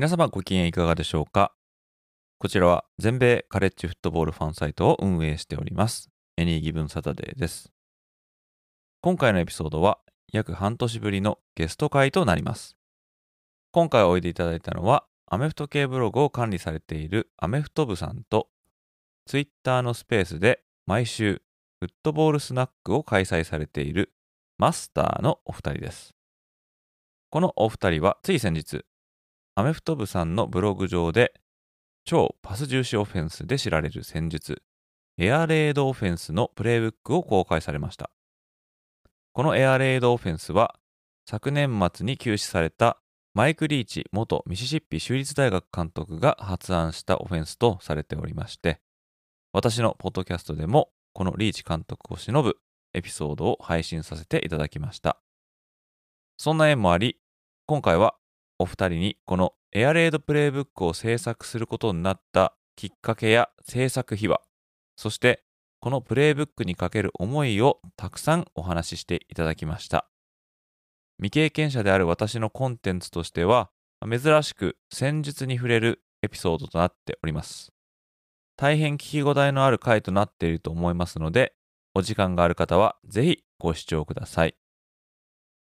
皆様ご機嫌いかがでしょうか？こちらは全米カレッジフットボールファンサイトを運営しておりますエニーギブンサタデーです。今回のエピソードは約半年ぶりのゲスト会となります。今回おいでいただいたのはアメフト系ブログを管理されているアメフト部さんとツイッターのスペースで毎週フットボールスナックを開催されているマスターのお二人です。このお二人はつい先日アメフト部さんのブログ上で超パス重視オフェンスで知られる戦術エアレードオフェンスのプレイブックを公開されました。このエアレードオフェンスは昨年末に休止されたマイク・リーチ元ミシシッピ州立大学監督が発案したオフェンスとされておりまして私のポッドキャストでもこのリーチ監督を偲ぶエピソードを配信させていただきました。そんな縁もあり今回はお二人にこのエアレードプレイブックを制作することになったきっかけや制作秘話、そしてこのプレイブックにかける思いをたくさんお話ししていただきました。未経験者である私のコンテンツとしては珍しく戦術に触れるエピソードとなっております。大変聞き応えのある回となっていると思いますので、お時間がある方はぜひご視聴ください。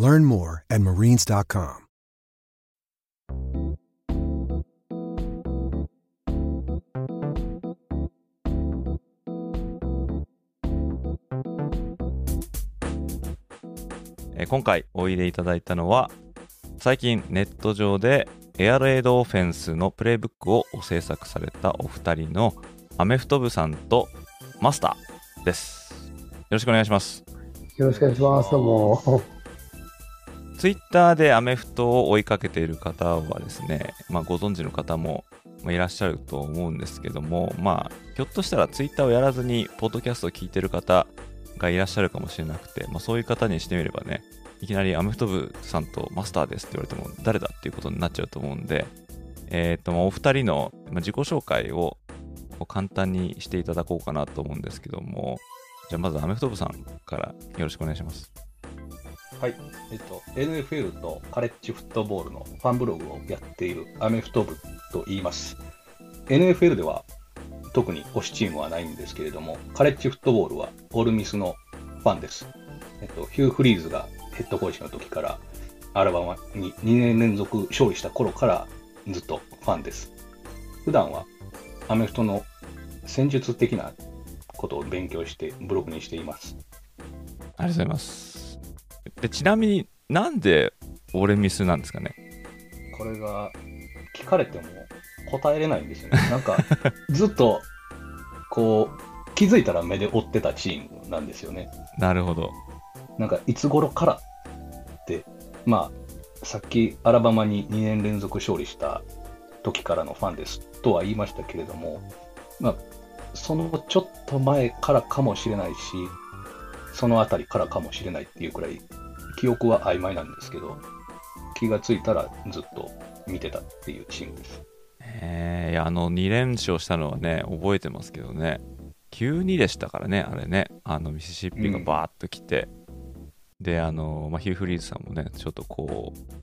Learn more at marines.com. え今回おいでいただいたのは最近ネット上でエアレードオフェンスのプレイブックを制作されたお二人のアメフト部さんとマスターです。よろしくお願いします。よろしくお願いします。どうもツイッターでアメフトを追いかけている方はですね、まあ、ご存知の方もいらっしゃると思うんですけども、まあ、ひょっとしたらツイッターをやらずに、ポッドキャストを聞いている方がいらっしゃるかもしれなくて、まあ、そういう方にしてみればね、いきなりアメフト部さんとマスターですって言われても、誰だっていうことになっちゃうと思うんで、えっ、と、お二人の自己紹介を簡単にしていただこうかなと思うんですけども、じゃあまずアメフト部さんからよろしくお願いします。はい、えっと、NFL とカレッジフットボールのファンブログをやっているアメフト部と言います。NFL では特に推しチームはないんですけれども、カレッジフットボールはオルミスのファンです。えっと、ヒュー・フリーズがヘッドコーチの時から、アラバマに2年連続勝利した頃からずっとファンです。普段はアメフトの戦術的なことを勉強してブログにしています。ありがとうございます。でちなみになんでオレミスなんですかね？これが聞かれても答えれないんですよね。なんかずっとこう気づいたら目で追ってたチームなんですよね。なるほど。なんかいつ頃からってまあさっきアラバマに2年連続勝利した時からのファンですとは言いましたけれども、まあ、そのちょっと前からかもしれないし、そのあたりからかもしれないっていうくらい記憶は曖昧なんですけど、気がついたらずっと見てたっていうチームです。えー、あの2連勝したのはね、覚えてますけどね、9-2でしたからね、あれね、あのミシシッピがバーッと来て、うん、で、あの、まあ、ヒュー・フリーズさんもね、ちょっとこう、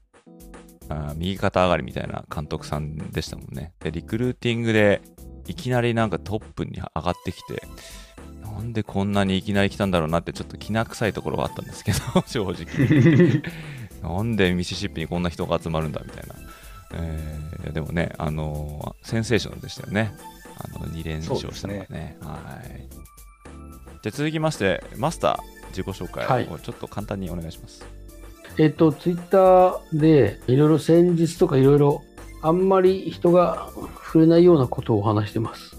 あ右肩上がりみたいな監督さんでしたもんね。で、リクルーティングでいきなりなんかトップに上がってきて、なんでこんなにいきなり来たんだろうなってちょっときな臭いところはあったんですけど 正直 なんでミシシッピにこんな人が集まるんだみたいな。えーでもね、あのーセンセーショナルでしたよね。あの2連勝したのがね。はい。じゃあ続きまして、マスター、自己紹はい介をちょっと簡単にお願いします。えっと、ツイッターでいろいろ戦術とかいろいろあんまり人が触れないようなことを話してます。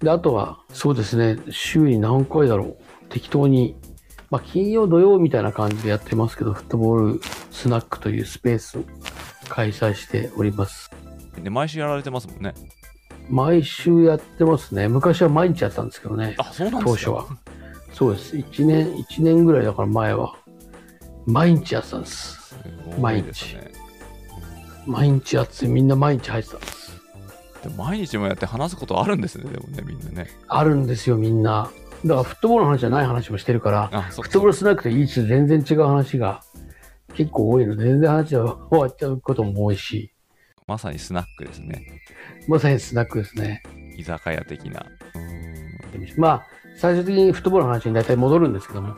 で、あとは、そうですね、週に何回だろう。適当に、まあ、金曜、土曜みたいな感じでやってますけど、フットボールスナックというスペースを開催しております。で、毎週やられてますもんね。毎週やってますね。昔は毎日やってたんですけどね。あ、そうなん当ですか初は。そうです。1年、一年ぐらいだから前は、毎日やってたんです。すですね。毎日やって、みんな毎日入ってたんです。で毎日もやって話すことあるんですね、でもね、みんなね。あるんですよ、みんな。だからフットボールの話じゃない話もしてるから、フットボールスナックといいつ全然違う話が結構多いので、全然話が終わっちゃうことも多いし、まさにスナックですね。まさにスナックですね。居酒屋的な。まあ、最終的にフットボールの話に大体戻るんですけども、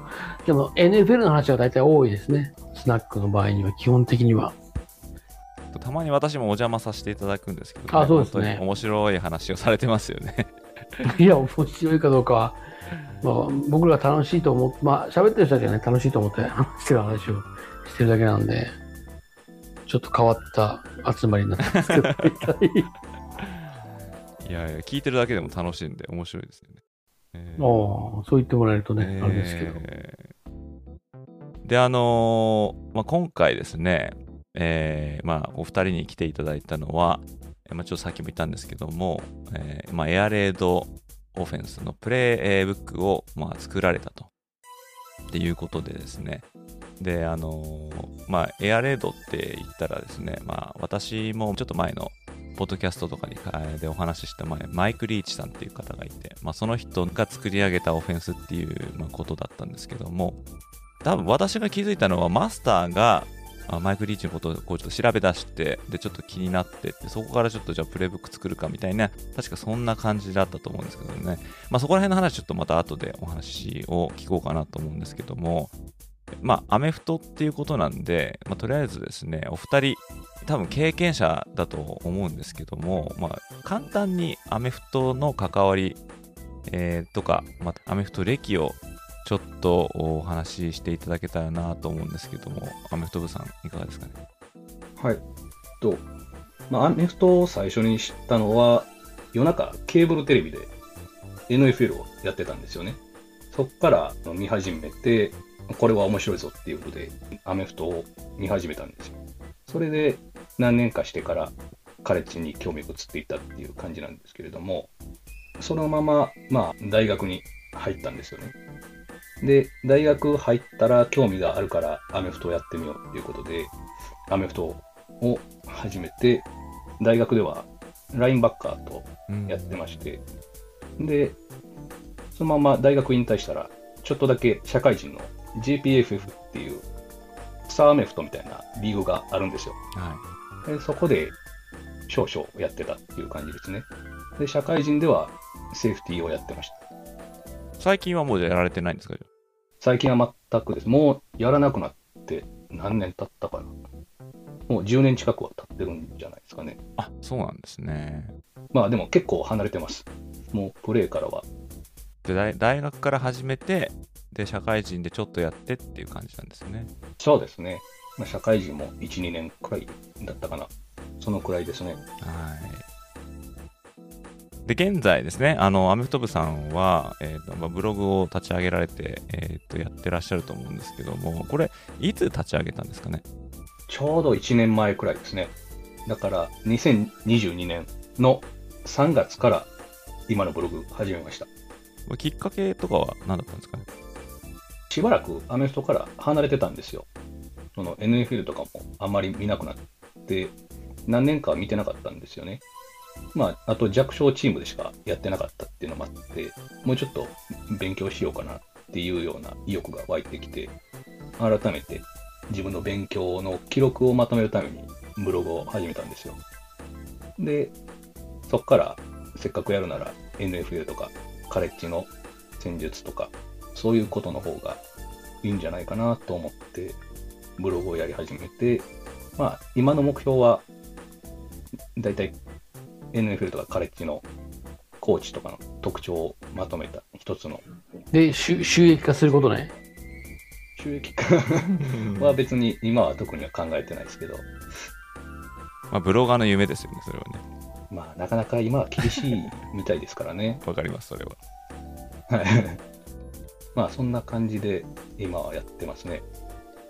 でも NFL の話は大体多いですね。スナックの場合には、基本的には。たまに私もお邪魔させていただくんですけど、あそうですね面白い話をされてますよね。いや、面白いかどうかは、まあ、僕らが楽しいと思って、まあ、喋ってる人たちはね、楽しいと思って話してる話をしてるだけなんで、ちょっと変わった集まりになってますけど、いやいや、聞いてるだけでも楽しいんで面白いですよね。えーああ、そう言ってもらえるとね、あれですけど。えーで、あのーまあ、今回ですね、えーまあ、お二人に来ていただいたのは、まあ、ちょっとさっきも言ったんですけども、えーまあ、エアレードオフェンスのプレイブックを、まあ、作られたと。っていうことでですね。で、あのーまあ、エアレードって言ったらですね、まあ、私もちょっと前のポッドキャストとかでお話しした前、マイク・リーチさんっていう方がいて、まあ、その人が作り上げたオフェンスっていう、まあ、ことだったんですけども、多分私が気づいたのはマスターがあマイク・リーチのことをこうちょっと調べ出して、で、ちょっと気になってって、そこからちょっとじゃあプレイブック作るかみたいな、確かそんな感じだったと思うんですけどね。まあそこら辺の話ちょっとまた後でお話を聞こうかなと思うんですけども、まあアメフトっていうことなんで、まあとりあえずですね、お二人、多分経験者だと思うんですけども、まあ簡単にアメフトの関わり、えーとか、まあ、アメフト歴をちょっとお話ししていただけたらなと思うんですけども、アメフト部さん、いかがですかね？はい。と、まあ、アメフトを最初に知ったのは、夜中、ケーブルテレビで NFL をやってたんですよね。そっから見始めて、これは面白いぞっていうことで、アメフトを見始めたんですよ。それで何年かしてから、カレッジに興味が移っていったっていう感じなんですけれども、そのまま、まあ、大学に入ったんですよね。で、大学入ったら興味があるからアメフトをやってみようっていうことで、アメフトを始めて、大学ではラインバッカーとうんやってまして、で、そのまま大学引退したら、ちょっとだけ社会人の JPFF っていう草アメフトみたいなリーグがあるんですよ。はでそこで少々やってたっていう感じですね。で、社会人ではセーフティーをやってました。い。最近はもうじゃあやられてないんですか？最近は全くです。もうやらなくなって何年経ったかな。もう10年近くは経ってるんじゃないですかね。ああ、そうなんですね。まあでも結構離れてます。もうプレーからは。で大大学から始めて、で、社会人でちょっとやってっていう感じなんですよね。そうですね。まあ、社会人も1、2年くらいだったかな。そのくらいですね。はい。で、現在ですね、あの、アメフト部さんは、えーとまあ、ブログを立ち上げられて、えーと、やってらっしゃると思うんですけども、これ、いつ立ち上げたんですかね？ちょうど1年前くらいですね。だから2022年の3月から今のブログ始めました。きっかけとかは何だったんですかね？しばらくアメフトから離れてたんですよ。その NFL とかもあまり見なくなって、何年かは見てなかったんですよね。まあ、あと弱小チームでしかやってなかったっていうのもあって、もうちょっと勉強しようかなっていうような意欲が湧いてきて、改めて自分の勉強の記録をまとめるためにブログを始めたんですよ。で、そこからせっかくやるなら NFL とかカレッジの戦術とかそういうことの方がいいんじゃないかなと思ってブログをやり始めて、まあ、今の目標は、だいたい NFL とかカレッジのコーチとかの特徴をまとめた一つので、収収益化することね。収益化？は別に今は特には考えてないですけど、まあ、ブロガーの夢ですよね、それはね。まあ、なかなか今は厳しいみたいですからね。わかります、それは。はい。まあ、そんな感じで今はやってますね。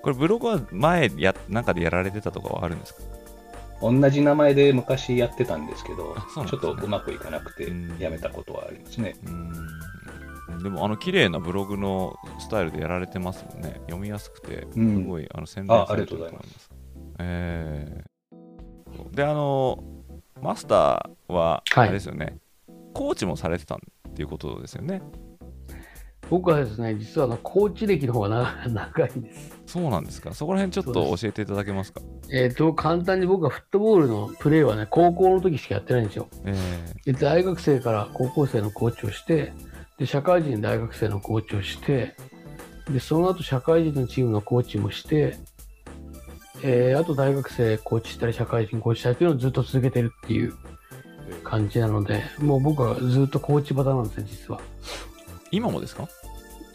これ、ブログは前や、なんかでやられてたとかはあるんですか？同じ名前で昔やってたんですけど、あそうなんちょっとうまくいかなくてうん。やめたことはありますね。でも、あの、綺麗なブログのスタイルでやられてますもんね。読みやすくて、すうん。ごい、あの、宣伝あされてると思います。えー、で、あの、マスターは、あはい。れですよね、コーチもされてたっていうことですよね。僕はですね、実はあのコーチ歴の方が長 長いんです。そうなんですか？そこら辺ちょっと教えていただけますか？えっ、と、簡単に僕はフットボールのプレーはね、高校の時しかやってないんですよ。えで大学生から高校生のコーチをして、で、社会人大学生のコーチをして、で、その後社会人のチームのコーチもして、えーあと大学生コーチしたり、社会人コーチしたりっていうのをずっと続けてるっていう感じなので、もう僕はずっとコーチバタなんですね、実は。ー今もですか？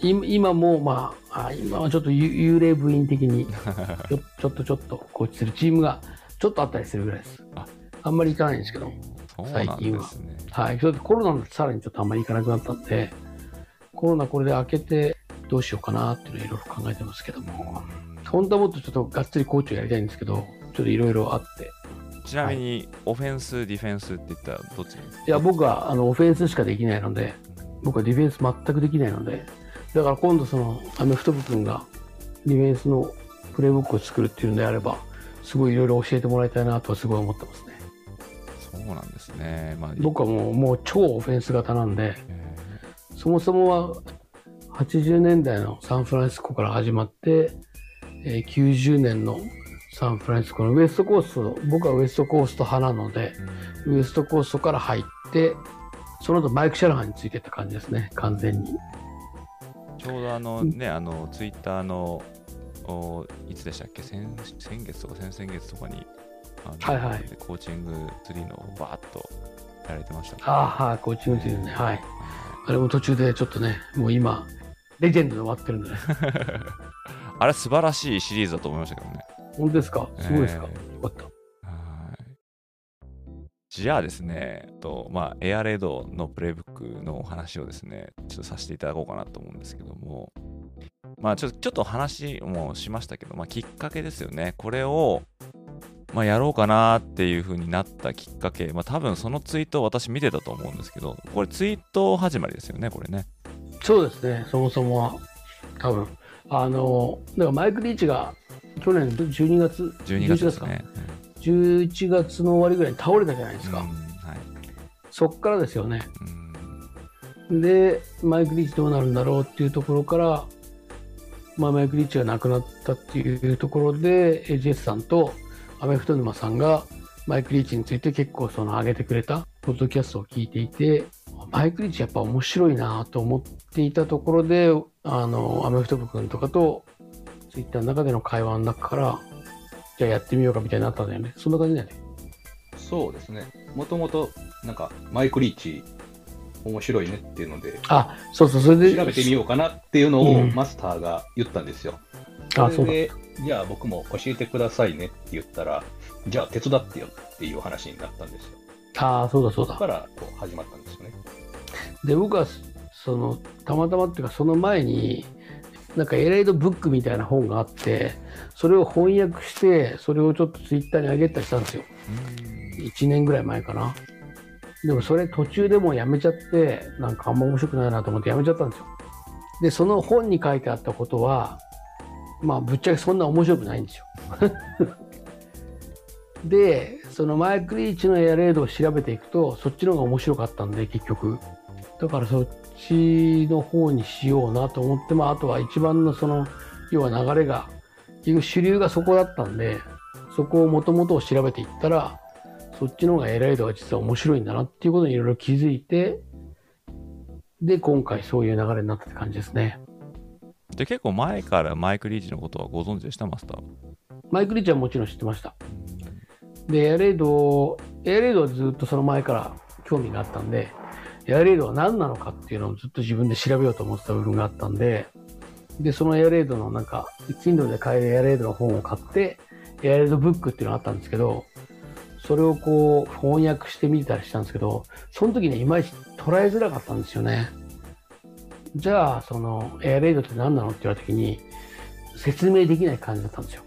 今今も、まあ、あ今はちょっと幽幽霊部員的に ちょちょっとちょっとコーチするチームがちょっとあったりするぐらいです。ああんまり行かないんですけど。そうなんですね。はい。それでコロナになってさらにちょっとあんまり行かなくなったんで、コロナこれで明けてどうしようかなっていうのをいろいろ考えてますけども、本当はもっとちょっとがっつりコーチをやりたいんですけど、ちょっといろいろあって。ちなみに、オフェンス、ディフェンスって言ったらどっちですか？いや、僕はあのオフェンスしかできないので、僕はディフェンス全くできないので、だから今度そのアメフト部君がディフェンスのプレイブックを作るっていうのであれば、すごいいろいろ教えてもらいたいなとはすごい思ってますね。そうなんですね。まあ、僕はもうもう超オフェンス型なんで、えそもそもは80年代のサンフランシスコから始まって、えー90年のサンフランシスコのウエストコースト、僕はウエストコースト派なので、ーうんウエストコーストから入って、その後マイク・シャラハンについてった感じですね、完全に。ちょうどあのね、あの、ツイッターの、おいつでしたっけ？先先月とか先々月とかに、はいはい。コーチングツリーのバーッとやられてましたねああ、はい、コーチングというね、はい。あれも途中でちょっとね、もう今、レジェンドで終わってるんで。ね。あれ素晴らしいシリーズだと思いましたけどね。本当ですか？すごいですか、えよかった。はいじゃあですね、とまあ、エアレードのプレイブックのお話をですね、ちょっとさせていただこうかなと思うんですけども、まあ、ちょちょっと話もしましたけど、まあ、きっかけですよね。これを、まあ、やろうかなっていう風になったきっかけ、まあ、多分そのツイートを私見てたと思うんですけど、これツイート始まりですよね、これね。そうですね、そもそもは、多分あの、だからマイク・リーチが去年12月、12月ですかね。11月の終わりぐらいに倒れたじゃないですか。うんはいそっからですよね。うんで、マイク・リーチどうなるんだろうっていうところから、まあ、マイク・リーチが亡くなったっていうところで、エジェスさんとアメフト沼さんがマイク・リーチについて結構その上げてくれたポッドキャストを聞いていて、マイク・リーチやっぱ面白いなと思っていたところで、あの、アメフト部君とかとツイッターの中での会話の中から、じゃあやってみようかみたいになったんだよね。そんな感じだよね。そうですね。もともと、なんか、マイクリーチ、面白いねっていうので、あ、そうそう、それで。調べてみようかなっていうのをうんマスターが言ったんですよ。あ、そうで、じゃあ僕も教えてくださいねって言ったら、じゃあ手伝ってよっていう話になったんですよ。あ、そうだ、そうだ。からこう始まったんですよね。で僕はそのたまたまっていうかその前になんかエライドブックみたいな本があってそれを翻訳してそれをちょっとツイッターに上げたりしたんですよ。1年ぐらい前かな。でもそれ途中でもうやめちゃってなんかあんま面白くないなと思ってやめちゃったんですよ。でその本に書いてあったことはまあぶっちゃけそんな面白くないんですよ。でそのマイク・リーチのエアレードを調べていくとそっちの方が面白かったんで結局。だからそっちの方にしようなと思って、まあ、あとは一番のその要は流れが結局主流がそこだったんでそこをもともとを調べていったらそっちの方がエライドが実は面白いんだなっていうことにいろいろ気づいてで今回そういう流れになったって感じですね。で結構前からマイク・リーチのことはご存知でしたマスター？マイク・リーチはもちろん知ってました。で、エアレイド、エアレイドはずっとその前から興味があったんで、エアレイドは何なのかっていうのをずっと自分で調べようと思ってた部分があったんで、で、そのエアレイドのなんか、Kindle で買えるエアレイドの本を買って、エアレイドブックっていうのがあったんですけど、それをこう翻訳してみたりしたんですけど、その時ね、いまいち捉えづらかったんですよね。じゃあ、そのエアレイドって何なのって言われた時に、説明できない感じだったんですよ。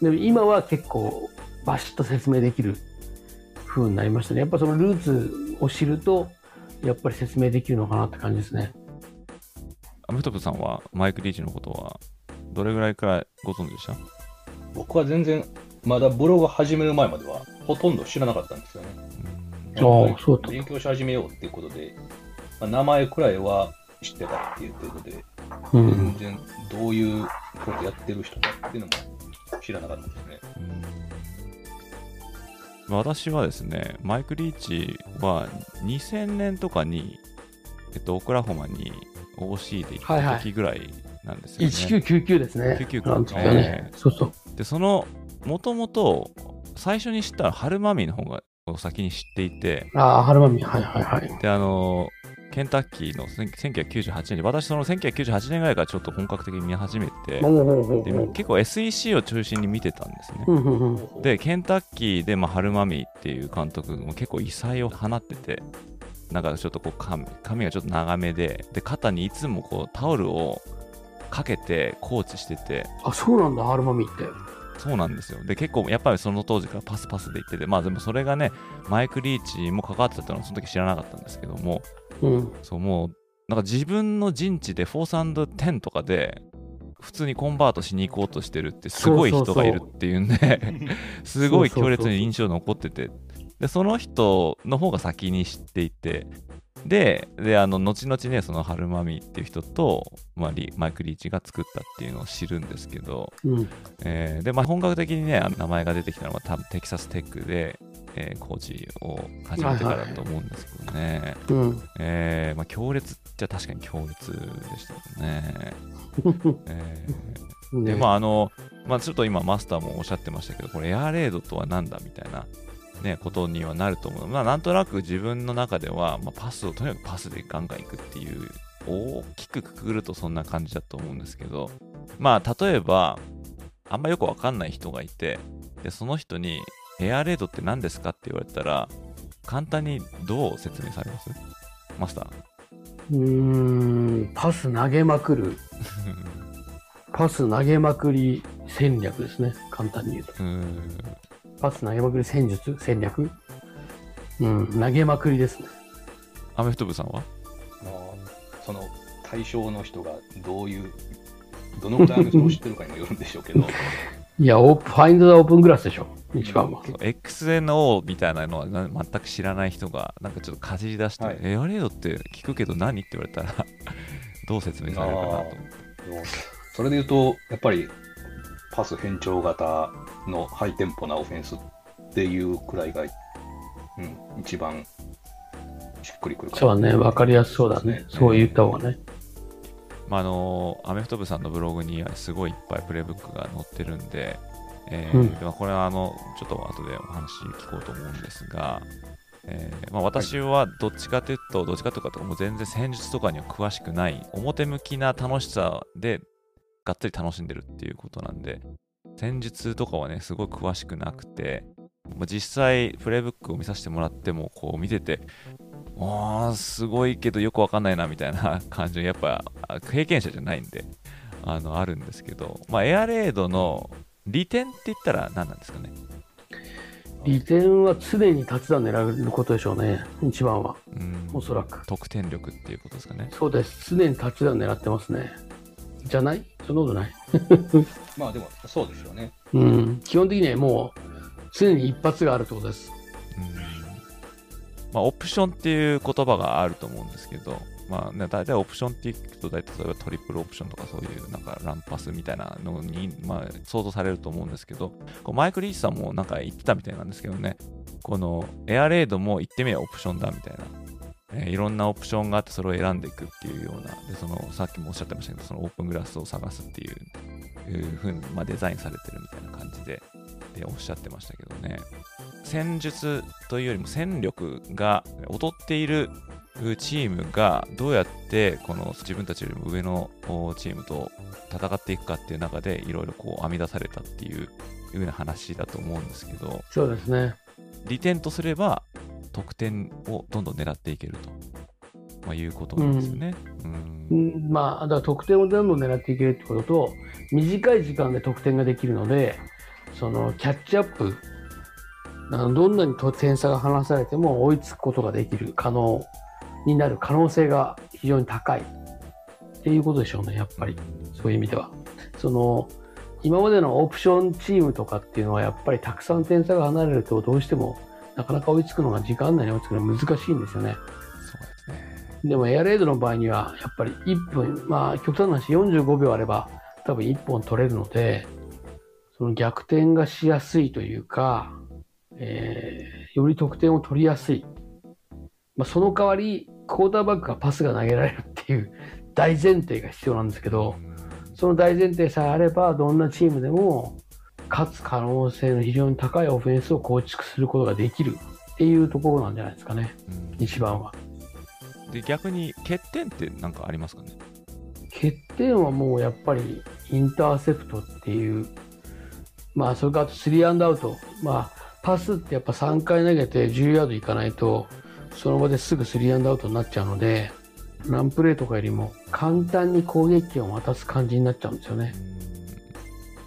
でも今は結構バシッと説明できる風になりましたね。やっぱそのルーツを知ると、やっぱり説明できるのかなって感じですね。アムトプさんはマイク・リーチのことはどれぐらいからご存知でした？僕は全然、まだブログ始める前までは、ほとんど知らなかったんですよね。ああ、そうだ。勉強し始めようっていうことで、まあ、名前くらいは知ってたっていう程度で、うん全。然どういうことやってる人かっていうのも知らなかったですね。うん私はですね、マイク・リーチは2000年とかに、えっと、オクラホマに OC で行った時ぐらいなんですよね。1999ですね。1999なんですかね。そうそう。で、その、もともと最初に知ったのはハルマミーの方が先に知っていて、ああ、ハルマミ。はいはいはい。で、あの、ケンタッキーの1998年に、私その1998年ぐらいからちょっと本格的に見始めて、で結構 SEC を中心に見てたんですね。で、ケンタッキーで、まあ、ハルマミーっていう監督も結構異彩を放ってて、なんかちょっとこう髪髪がちょっと長めで、で、肩にいつもこうタオルをかけてコーチしてて、あ、そうなんだ、ハルマミって。そうなんですよ。で、結構やっぱりその当時からパスパスで言ってて、まあでもそれがね、マイク・リーチも関わってたっていうのはその時知らなかったんですけども、うん。そうもう、なんか自分の陣地でフォース10とかで、普通にコンバートしに行こうとしてるってすごい人がいるっていうんで、すごい強烈に印象残ってて、で、その人の方が先に知っていて、で、で、あの、後々ね、そのハルマミっていう人と、まあ、リマイク・リーチが作ったっていうのを知るんですけど、うん。えーで、まあ、本格的にね、名前が出てきたのは多分テキサステックで、えーコーチを始めてからだと思うんですけどね、うん。えーまあ、強烈っちゃ確かに強烈でしたけどね。えー ねで、まあ、あの、まあ、ちょっと今、マスターもおっしゃってましたけど、これ、エアレードとは何だみたいな、ね、ことにはなると思う。まあ、なんとなく自分の中では、まあ、パスを、とにかくパスでガンガンいくっていう、大きくくくるとそんな感じだと思うんですけど、まあ、例えば、あんまよくわかんない人がいて、で、その人に、エアレードって何ですかって言われたら、簡単にどう説明されます？マスター。うーん。パス投げまくる。パス投げまくり戦略ですね。簡単に言うと。パス投げまくり戦術戦略？うん。投げまくりですね。アメフト部さんは？その対象の人がどういう、どのくらいの人を知ってるかにもよるんでしょうけど、いや、オープファインド・ザ・オープングラスでしょ。一番は。XNO みたいなのはな全く知らない人がなんかちょっとかじり出して、はいエアレードって聞くけど何って言われたらどう説明されるかなと思って。それで言うと、やっぱりパス変調型のハイテンポなオフェンスっていうくらいが、うん、一番しっくりくるかなそうだね。わかりやすそうだね。そう言った方がね。まあ、あのアメフト部さんのブログにはすごいいっぱいプレイブックが載ってるんで、えーうん。まあこれはあのちょっと後でお話聞こうと思うんですが、えーまあ、私はどっちかというと、どっちかというともう全然戦術とかには詳しくない。表向きな楽しさでがっつり楽しんでるっていうことなんで戦術とかはねすごい詳しくなくてまあ実際プレイブックを見させてもらってもこう見ててあーすごいけどよくわかんないなみたいな感じのやっぱあ経験者じゃないんであのあるんですけど、まあ、エアレードの利点って言ったら何なんですかね？利点は常に立ち段狙えることでしょうね。一番は。うんおそらく。得点力っていうことですかね？そうです。常にタッチダウン狙ってますね。じゃない？そんなことない。まあでも、そうですよね。うん。基本的にはもう、常に一発があるってことです。うんまあ、オプションっていう言葉があると思うんですけど、まあね、大体オプションって聞くと、大体例えばトリプルオプションとかそういうなんかランパスみたいなのに、まあ、想像されると思うんですけど、こうマイク・リーチさんもなんか言ってたみたいなんですけどね、このエアレードも言ってみればオプションだみたいな、えーいろんなオプションがあってそれを選んでいくっていうようなでそのさっきもおっしゃってましたけどそのオープングラスを探すっていういうふうに、まあ、デザインされてるみたいな感じででおっしゃってましたけどね。戦術というよりも戦力が劣っているチームがどうやってこの自分たちよりも上のおチームと戦っていくかっていう中でいろいろこう編み出されたっていうような話だと思うんですけどそうですね。利点とすれば得点をどんどん狙っていけると、まあ、いうことなんですよね。うんうんまあ、だから得点をどんどん狙っていけるってことと、短い時間で得点ができるので、そのキャッチアップ、あのどんなにと点差が離されても追いつくことができる可能になる可能性が非常に高いっていうことでしょうね、やっぱり。そういう意味では。その今までのオプションチームとかっていうのはやっぱりたくさん点差が離れるとどうしてもなかなか追いつくのが時間内に追いつくのが難しいんですよね。そうですね。でもエアレードの場合にはやっぱり1分、まあ極端な話45秒あれば多分1本取れるので、その逆転がしやすいというか、えーより得点を取りやすい。まあ、その代わり、クォーターバックがパスが投げられるっていう大前提が必要なんですけど、その大前提さえあれば、どんなチームでも勝つ可能性の非常に高いオフェンスを構築することができるっていうところなんじゃないですかね、うん。一番は。で逆に欠点って何かありますかね？欠点はもうやっぱりインターセプトっていう、まあそれからあとスリーアンドアウト、まあパスってやっぱ3回投げて10ヤードいかないと、その場ですぐスリーアンドアウトになっちゃうので、ランプレーとかよりも簡単に攻撃権を渡す感じになっちゃうんですよね。うん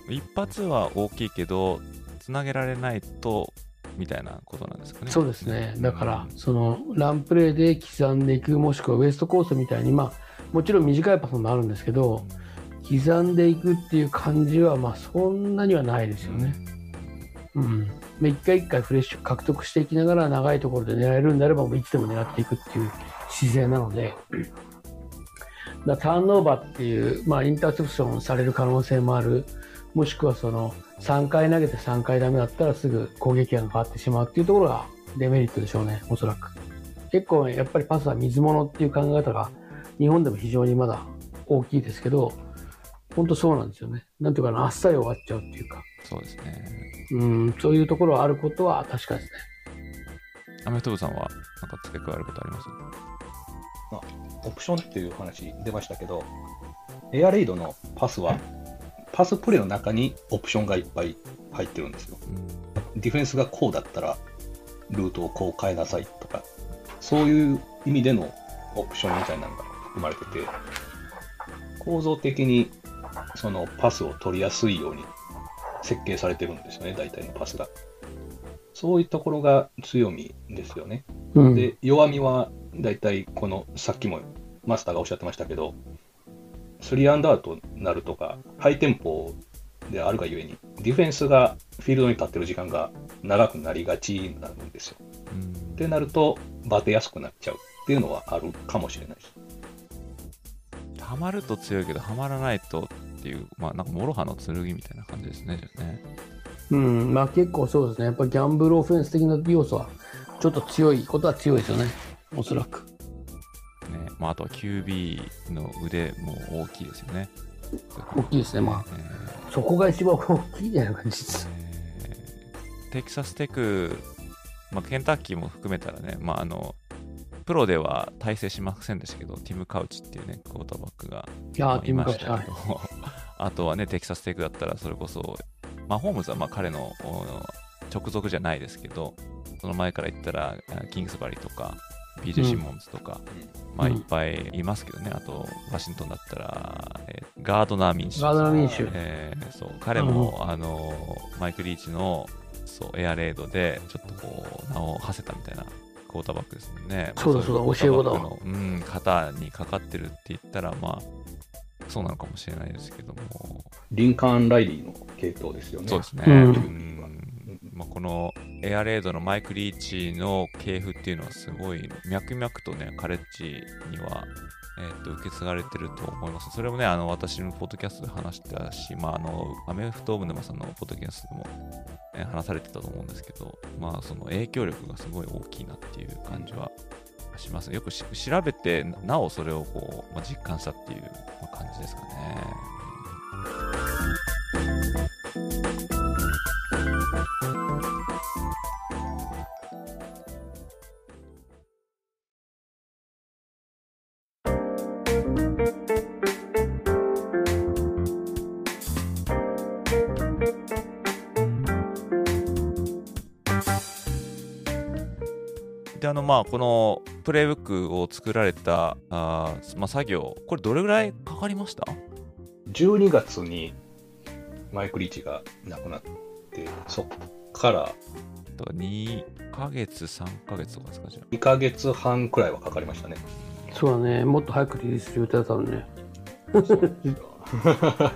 一発は大きいけどつなげられないとみたいなことなんですかねそうですね。だからう、んそのランプレーで刻んでいく、もしくはウエストコーストみたいに、まあもちろん短いパスもあるんですけど、刻んでいくっていう感じは、まあそんなにはないですよね。うん、まあ一回一回フレッシュ獲得していきながら長いところで狙えるんであればもういつでも狙っていくっていう姿勢なので、だターンオーバーっていう、まあ、インターセプションされる可能性もある。もしくはその3回投げて3回ダメだったらすぐ攻撃が変わってしまうっていうところがデメリットでしょうねおそらく。結構やっぱりパスは水物っていう考え方が日本でも非常にまだ大きいですけど本当そうなんですよね。なんていうかなあっさり終わっちゃうっていうか。そうですね。うん、そういうところはあることは確かですね。アメフト部さんはなんか付け加えることあります？オプションっていう話出ましたけど、エアレイドのパスは、パスプレーの中にオプションがいっぱい入ってるんですよ。ディフェンスがこうだったら、ルートをこう変えなさいとか、そういう意味でのオプションみたいなのが含まれてて、構造的にそのパスを取りやすいように設計されてるんですよね、大体のパスが。そういうところが強みですよね。うん、で、弱みは大体このさっきもマスターがおっしゃってましたけど、3アンダーとなるとか、ハイテンポであるがゆえに、ディフェンスがフィールドに立ってる時間が長くなりがちになるんですよ。うんってなると、バテやすくなっちゃうっていうのはあるかもしれないです。ハマると強いけどハマらないとっていうまあなんか諸刃の剣みたいな感じですねじゃあねうん、まあ結構そうですね。やっぱりギャンブルオフェンス的な要素はちょっと強いことは強いですよね。おそらく。ねまああとは QB の腕も大きいですよね大きいですね。まえあ、そこが一番大きいみたいな感じです。えーテキサステク、まあ、ケンタッキーも含めたらね、まあ、あのプロでは大成しませんでしたけど、ティム・カウチっていうね、クォーターバックがいましたけ。ど、あとはね、テキサステクだったら、それこそ、まあ、ホームズはまあ彼のお直属じゃないですけど、その前から言ったら、あキングスバリーとか、BJ シモンズとか、まあ、うんいっぱいいますけどね、あと、ワシントンだったら、えーガードナー・ミンシュ。ガードナー・ミンシュ。えーそう彼も、あのマイク・リーチのそうエアレードでちょっとこう名を馳せたみたいなクォーターバックですもんね。そうだそうだいクォーターバックの教うん、肩にかかってるって言ったら、まあ、そうなのかもしれないですけども、リンカーン・ライリーの系統ですよね。そうですね。うんうんまあ、このエアレードのマイク・リーチの系譜っていうのはすごい脈々とね、カレッジには、えー、と受け継がれてると思います。それもね、あの私のポッドキャストで話してたし、まあ、あのアメフト部沼さんのポッドキャストでも、えー話されてたと思うんですけど、まあ、その影響力がすごい大きいなっていう感じはしますよくし調べてなおそれをこう、まあ、実感したっていうま感じですかね。まあこのプレイブックを作られたあー、まあ、作業これどれぐらいかかりました？12月にマイク・リーチが亡くなって、そっから。だから2ヶ月3ヶ月とかですかじゃあ。2ヶ月半くらいはかかりましたね。そうだね。もっと早くリリースする予定だったのね。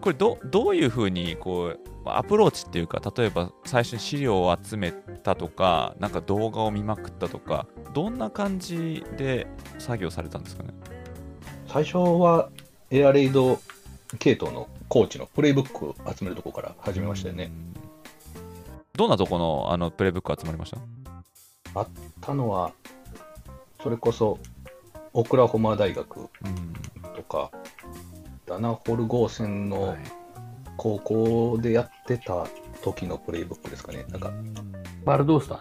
これどどういうふうにこうまあアプローチっていうか例えば最初に資料を集めたとかなんか動画を見まくったとかどんな感じで作業されたんですかね？最初はエアレイド系統のコーチのプレイブックを集めるところから始めましたよね。どんなとこのあのプレイブック集まりました？あったのは、それこそオクラホマ大学うん。とか、ダナホルゴーセンのはい高校でやってた時のプレイブックですかね。なんか、バルドースタね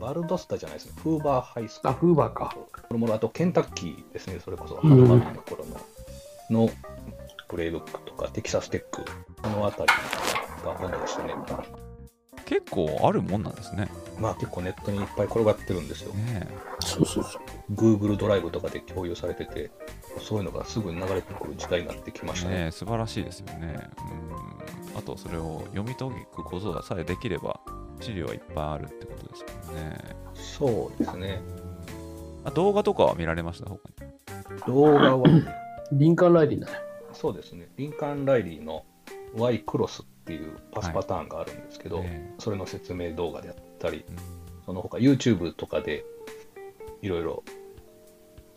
バルドスタじゃないですね。フーバーハイスクーあル。フーバーかこれもあとケンタッキーですね。それこそ、ハうんルバーの頃の、のプレイブックとか、テキサステック、このあたりが主でしたね。結構あるもんなんですねまあ結構ネットにいっぱい転がってるんですよ。ねそうそうそう Google ドライブとかで共有されてて、そういうのがすぐに流れてくる時代になってきましたね。ね素晴らしいですよね。うん。あとそれを読み解くことがさえできれば資料はいっぱいあるってことですもんね。そうですね。あ動画とかは見られました？他に。動画は、リンカーン・ライディンだねそうですね。リンカーン・ライリーの Y クロスっていうパスパターンがあるんですけど、え。それの説明動画であったり、うん。その他 YouTube とかでいろいろ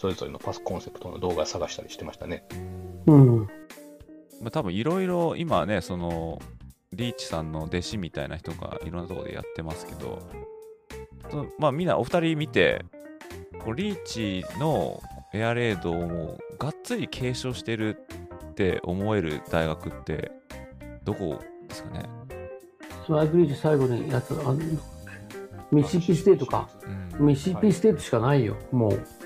それぞれのパスコンセプトの動画探したりしてましたね。うん。まあ、多分いろいろ今ねそのリーチさんの弟子みたいな人がいろんなところでやってますけどそのまあみんなお二人見てこうリーチのエアレイドをもうがっつり継承してるって思える大学ってどこですかね、マイク・リーチ最後にやつあのミシシッピステートか。うん。ミシシッピステートしかないよもう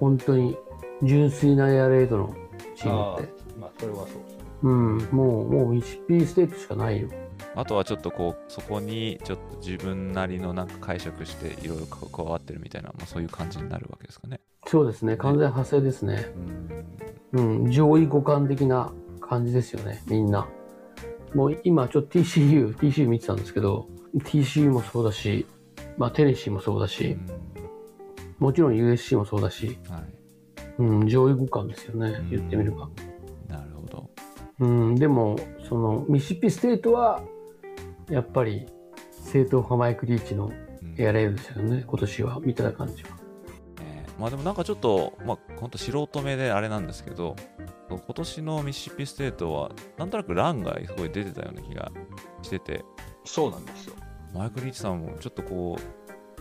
本当に純粋なエアレードのチームって。まあそれはそうですね。うんもうもうミシシッピステートしかないよ。あとはちょっとこうそこにちょっと自分なりのなんか解釈していろいろ関わってるみたいな、まあ、そういう感じになるわけですかね。そうですね完全派生ですね。うん。うん上位互換的な感じですよねみんな。もう今ちょっと TCU TCU 見てたんですけど TCU もそうだしまあテネシーもそうだしもちろん USC もそうだし、はい。うん、上位互換ですよね。言ってみればなるほど。うん、でもそのミシシッピステートはやっぱり正統派マイク・リーチのうん。エアレイドですよね。今年はみたいな感じは。ねまあでもなんかちょっと、まあ本当素人目であれなんですけど、今年のミシシッピステートは、なんとなくランがすごい出てたような気がしてて、そうなんですよ。マイク・リーチさんもちょっとこう、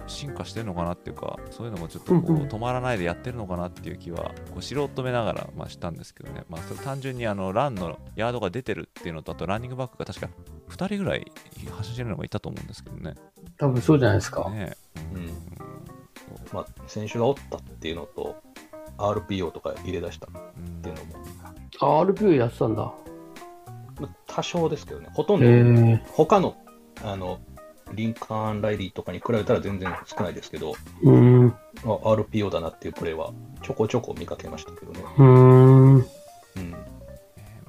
進化してるのかなっていうか、そういうのもちょっとこううんうん。止まらないでやってるのかなっていう気は、こう素人目ながらまあしたんですけどね、まあ、それ単純にあのランのヤードが出てるっていうのと、あとランニングバックが確か2人ぐらい走れるのがいたと思うんですけどね。多分そうじゃないですか、ね。うん。まあ、選手がおったっていうのと、RPO とか入れ出したっうんていうのも、あ RPO やってたんだ。まあ多少ですけどね、ほとんへど、え他の、あの、リンカーン・ライリーとかに比べたら全然少ないですけど、うあ、RPO だなっていうプレーはちょこちょこ見かけましたけどね。ーんうん。えー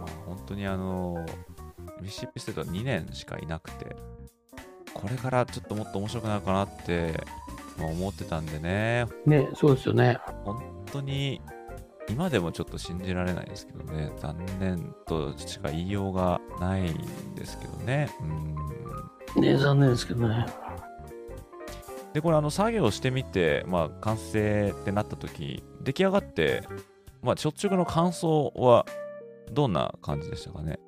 まあ、本当にあのミシシッピステートは2年しかいなくてこれからちょっともっと面白くなるかなって、まあ、思ってたんでねねそうですよね本当に今でもちょっと信じられないですけどね残念としか言いようがないんですけどねうんね残念ですけどねでこれあの作業してみて、まあ、完成ってなった時出来上がって、まあ、率直の感想はどんな感じでしたかね？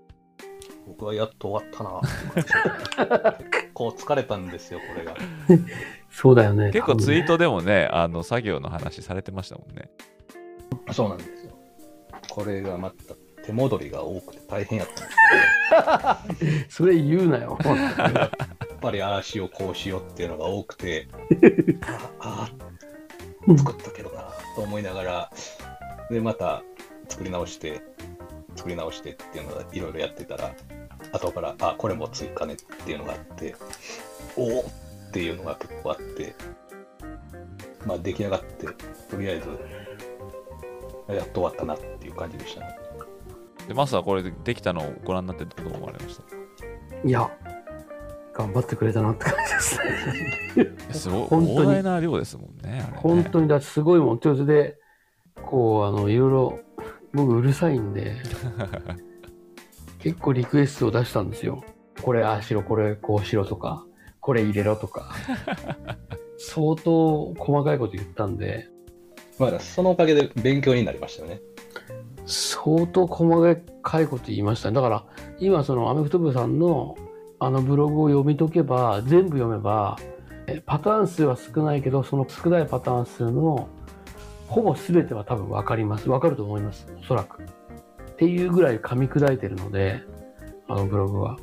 僕はやっと終わったな 結構疲れたんですよ、これが。そうだよね。結構ツイート。トでもね、あの作業の話されてましたもんね。そうなんですよ。これがまた手戻りが多くて大変やったんです それ言うなよ。けど、やっぱりああしよう、こうしようっていうのが多くて、ああ、作ったけどなと思いながら、で、また作り直して、作り直してっていうのをいろいろやってたら、後から、あ、これも追加ねっていうのがあって、おおっていうのが結構あって、まあ出来上がって、とりあえず、やっと終わったなっていう感じでしたね。で、マスはこれできたのをご覧になってどう思われました？いや、頑張ってくれたなって感じですね。すごい、本当にな量ですもんね。ね本当にだすごいもん。それで、こう、あの、いろいろ、僕うるさいんで、結構リクエストを出したんですよ。これああしろ、これこうしろとか、これ入れろとか。相当細かいこと言ったんで、まあ、そのおかげで勉強になりましたよね。相当細かいこと言いましたね。だから、今そのアメフト部さんのあのブログを読み解けば、全部読めば、パターン数は少ないけど、その少ないパターン数のほぼ全ては多分分かります。分かると思います。おそらく。っていうぐらい噛み砕いてるので、あのブログは。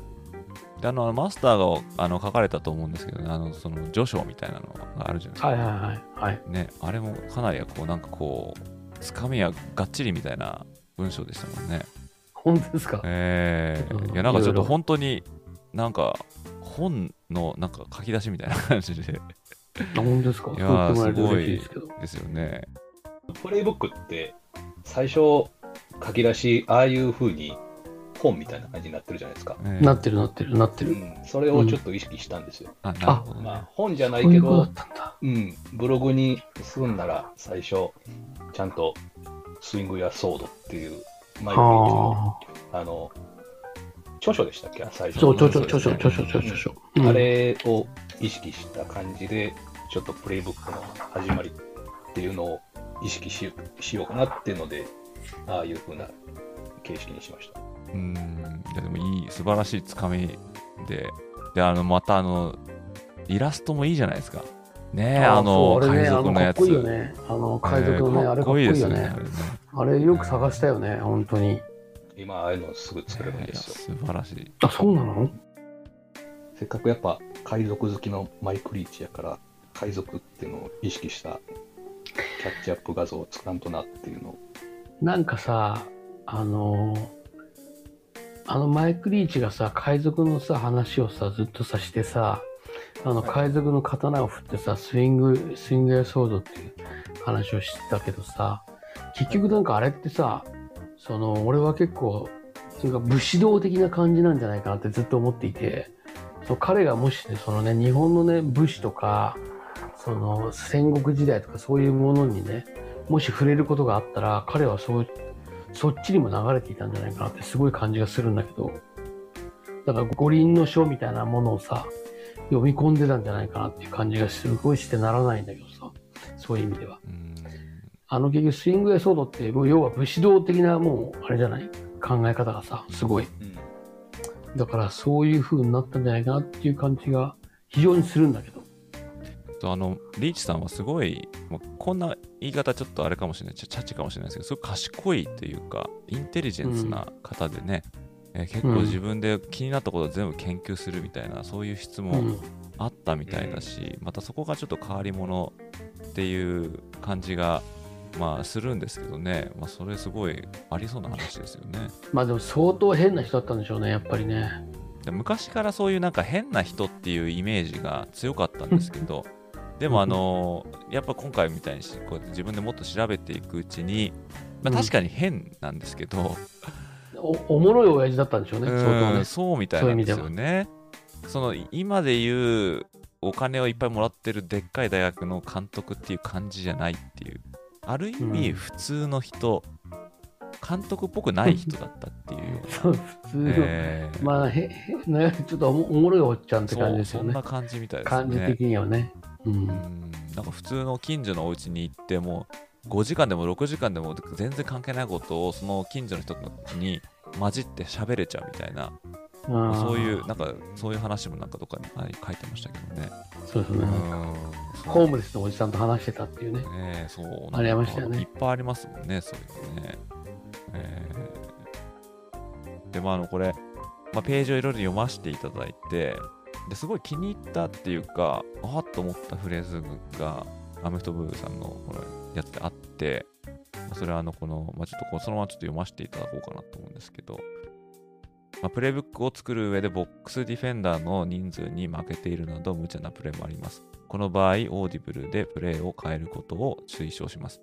であのマスターがあの書かれたと思うんですけどね、あのその序章みたいなのがあるじゃないですか。はいはいはい。はい。ね、あれもかなりこうなんかこう、つかみはがっちりみたいな文章でしたもんね。本当ですか、えーうんいやなんかちょっと本当になんか本のなんか書き出しみたいな感じであ本当ですか？いやーすごいですよね。プレイブックって、最初、書き出し、ああいう風に本みたいな感じになってるじゃないですか。えーなってるなってるなってる。うん、それをちょっと意識したんですよ。あなるほどねまあ、本じゃないそういけどうんだ。うん、ブログにすんなら最初、ちゃんとスイングやソードっていう、マイクの、はあの、著書でしたっけ？最あ。初そう、著書、そうですね著書、著書、著書、著書。うんあれを意識した感じで、ちょっとプレイブックの始まりっていうのを意識ししようかなっていうので、ああいう風な形式にしました。うんいやでもいい素晴らしいつかみでであのまたあのイラストもいいじゃないですかねえあのね海賊のやつあのかっこいいよね。あの、海賊のね、えーあれかっこいいよねですあ。れねあれよく探したよね、本当に。今、ああいうのすぐ作れるんいやですよ。素晴らしいあ、そうなの？せっかくやっぱ海賊好きのマイクリーチやから、海賊っていうのを意識したキャッチアップ画像を作らんとなっていうのを。なんかさ、あのあのマイクリーチがさ、海賊のさ、話をさ、ずっとさしてさ、あの、はい。海賊の刀を振ってさ、スイング、スイングやソードっていう話をしてたけどさ、結局なんかあれってさ、その、俺は結構、なんか武士道的な感じなんじゃないかなってずっと思っていて、そう彼がもしね、そのね、日本のね、武士とか、その戦国時代とかそういうものにね、もし触れることがあったら、彼はそう、そっちにも流れていたんじゃないかなってすごい感じがするんだけど、だから五輪の書みたいなものをさ、読み込んでたんじゃないかなっていう感じがすごいしてならないんだけどさ、そういう意味では。うんあの結局スイングやソードって、もう要は武士道的なもう、あれじゃない？考え方がさ、すごい。だからそういう風になったんじゃないかなっていう感じが非常にするんだけど。とあのリーチさんはすごい、まあこんな言い方ちょっとあれかもしれないちゃチャチかもしれないですけどすごい賢いというかインテリジェンスな方でね、えー結構自分で気になったことを全部研究するみたいな、そういう質問うん。あったみたいだし、またそこがちょっと変わり者っていう感じがまあするんですけどね、まあ、それすごいありそうな話ですよね。まあでも相当変な人だったんでしょうね、やっぱりね。で昔からそういうなんか変な人っていうイメージが強かったんですけどでもあのやっぱ今回みたいにしこう自分でもっと調べていくうちに、まあ、うん確かに変なんですけど、おおもろい親父だったんでしょうね、相当ねうん。そうみたいなんですよね。その今で言うお金をいっぱいもらってるでっかい大学の監督っていう感じじゃないっていうある意味うん普通の人、監督っぽくない人だったっていうような、そう、普通の。えーまあ、へ、へ、ね、ちょっとおもおもろいおっちゃんって感じですよねそんな。感じみたいです感じね。的にはね。う。うんんなんか普通の近所のお家に行っても5時間でも6時間でも全然関係ないことをその近所の人に混じって喋れちゃうみたいなうんそういうなんかそういう話もなんかどっかにはい書いてましたけどね。そうですね。うんホームレスのおじさんと話してたっていうね。ねそうありましたよねいっぱいありますもんね、そういうのね。えーで、まあ、あの、これ、まあ、ページをいろいろ読ませていただいて、ですごい気に入ったっていうか、あっと思ったフレーズが、アメフトブーさんのこのやつであって、それはあの、この、まあ、ちょっとこうそのままちょっと読ませていただこうかなと思うんですけど、まあ、プレイブックを作る上でボックスディフェンダーの人数に負けているなど無茶なプレーもあります。この場合、オーディブルでプレーを変えることを推奨します。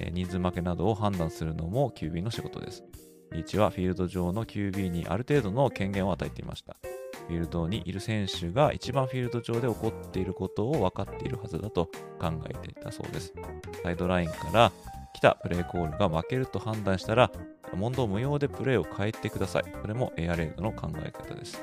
えー人数負けなどを判断するのも QB の仕事です。リーチはフィールド上の QB にある程度の権限を与えていました。フィールドにいる選手が一番フィールド上で起こっていることを分かっているはずだと考えていたそうです。サイドラインから来たプレーコールが負けると判断したら、問答無用でプレーを変えてください。それもエアレードの考え方です。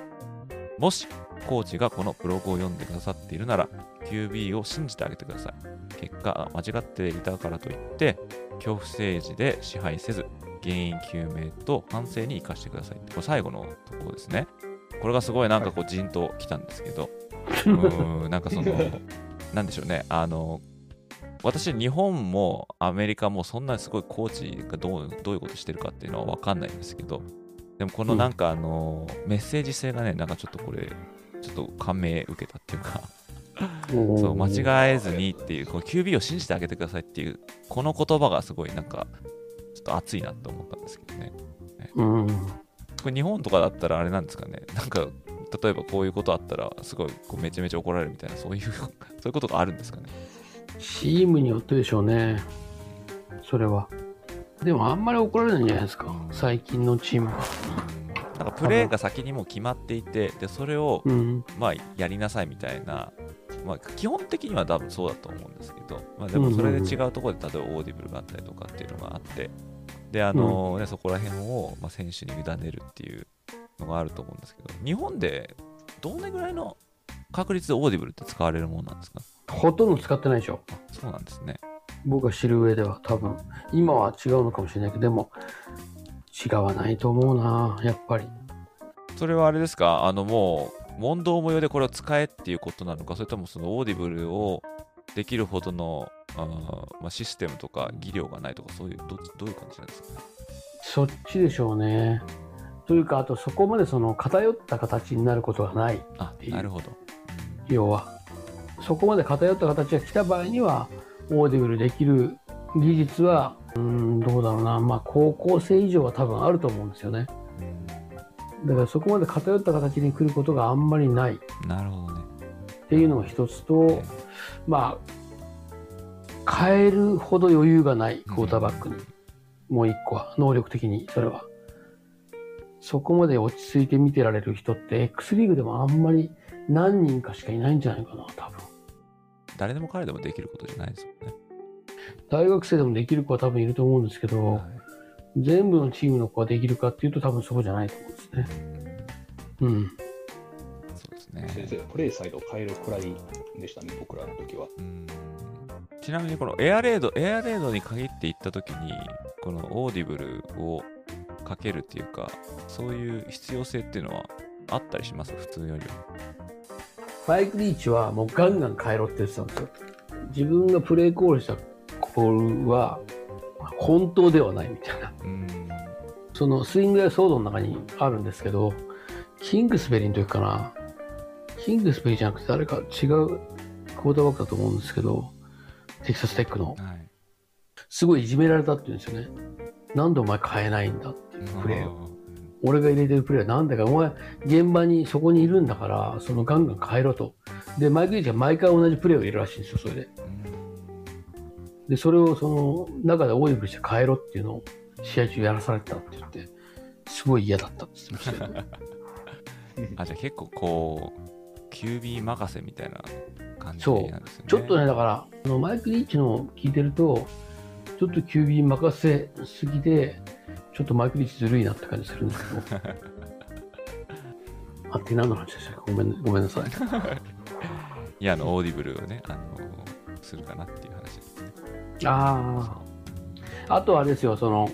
もし、コーチがこのブログを読んでくださっているなら、QB を信じてあげてください。結果、間違っていたからといって、恐怖政治で支配せず、原因究明と反省に生かしてください。これ最後のところですね。これがすごいなんかこう、じんときたんですけど、うーん、なんかその、なんでしょうね、あの、私、日本もアメリカもそんなにすごいコーチがどうどういうことしてるかっていうのは分かんないんですけど、でもこのなんかあの、メッセージ性がね、なんかちょっとこれ、ちょっと感銘受けたっていうか、そう間違えずにっていう、この QB を信じてあげてくださいっていう、この言葉がすごいなんか、ちょっと熱いなって思ったんですけどね。うん。これ日本とかだったらあれなんですかね、なんか、例えばこういうことあったら、すごいこうめちゃめちゃ怒られるみたいな、そういう、そういうことがあるんですかね。チームによってでしょうね。それは。でもあんまり怒られないんじゃないですか。最近のチームは。なんかプレーが先にもう決まっていて、で、それを、うん。まあ、やりなさいみたいな、まあ、基本的には多分そうだと思うんですけど、まあ、でもそれで違うところで、例えばオーディブルがあったりとかっていうのがあって、で、あのね、そこら辺を、まあ、選手に委ねるっていうのがあると思うんですけど、日本でどれぐらいの確率でオーディブルって使われるものなんですか？ほとんど使ってないでしょ。そうなんですね。僕が知る上では多分。今は違うのかもしれないけど、でも違わないと思うな、やっぱり。それはあれですか？あのもう、問答無用でこれを使えっていうことなのか、それともそのオーディブルをできるほどのあー、まあ、システムとか技量がないとか、そういうどどういう感じなんですかね？そっちでしょうね。というか、あとそこまでその偏った形になることがない。あなるほど。要は。そこまで偏った形が来た場合には、オーディブルできる技術は、うーん、どうだろうな。まあ、高校生以上は多分あると思うんですよね。だからそこまで偏った形に来ることがあんまりないっなるほどね。ていうのが一つと、まあ、変えるほど余裕がないクォーターバックに。もう一個は、能力的に、それは。そこまで落ち着いて見てられる人って X リーグでもあんまり何人かしかいないんじゃないかな、多分。誰でも彼でもできることじゃないですもんね。大学生でもできる子は多分いると思うんですけど、はい全部のチームの子ができるかっていうと多分そうじゃないと思うんですね。うん。そうですね。先生、プレイサイドを変えるくらいでしたね、僕らの時は。うんちなみにこのエアレード、エアレードに限って行った時に、このオーディブルをかけるっていうか、そういう必要性っていうのはあったりします？普通よりは。マイク・リーチはもうガンガン変えろって言ってたんですよ。自分がプレーコールしたコールは本当ではないみたいな。うん。その Swing Your Sword の中にあるんですけど、キングスベリーの時かな。キングスベリーじゃなくて誰か違うクォーターバックだと思うんですけど、テキサステックの。はい。すごいいじめられたって言うんですよね。なんでお前変えないんだっていうプレーを。俺が入れてるプレーはなんだか、お前、現場にそこにいるんだから、そのガンガン変えろと。で、マイク・リーチは毎回同じプレーを入れるらしいんですよ、それで。うんで、それをその中でオーディブルして変えろっていうのを試合中やらされてたって言って、すごい嫌だったって言ってましたよね。あ、じゃあ結構こう、QB 任せみたいな感じそうなんですよね。ちょっとね、だから、あのマイク・リーチの聞いてると、ちょっと QB 任せすぎで、ちょっとマイク・リーチずるいなって感じするんですけど。あって何の話でしたかごめんごめんなさい。いや、あの、オーディブルをね、あの、するかなっていう話ですね。ああ。あとはあれですよ、その、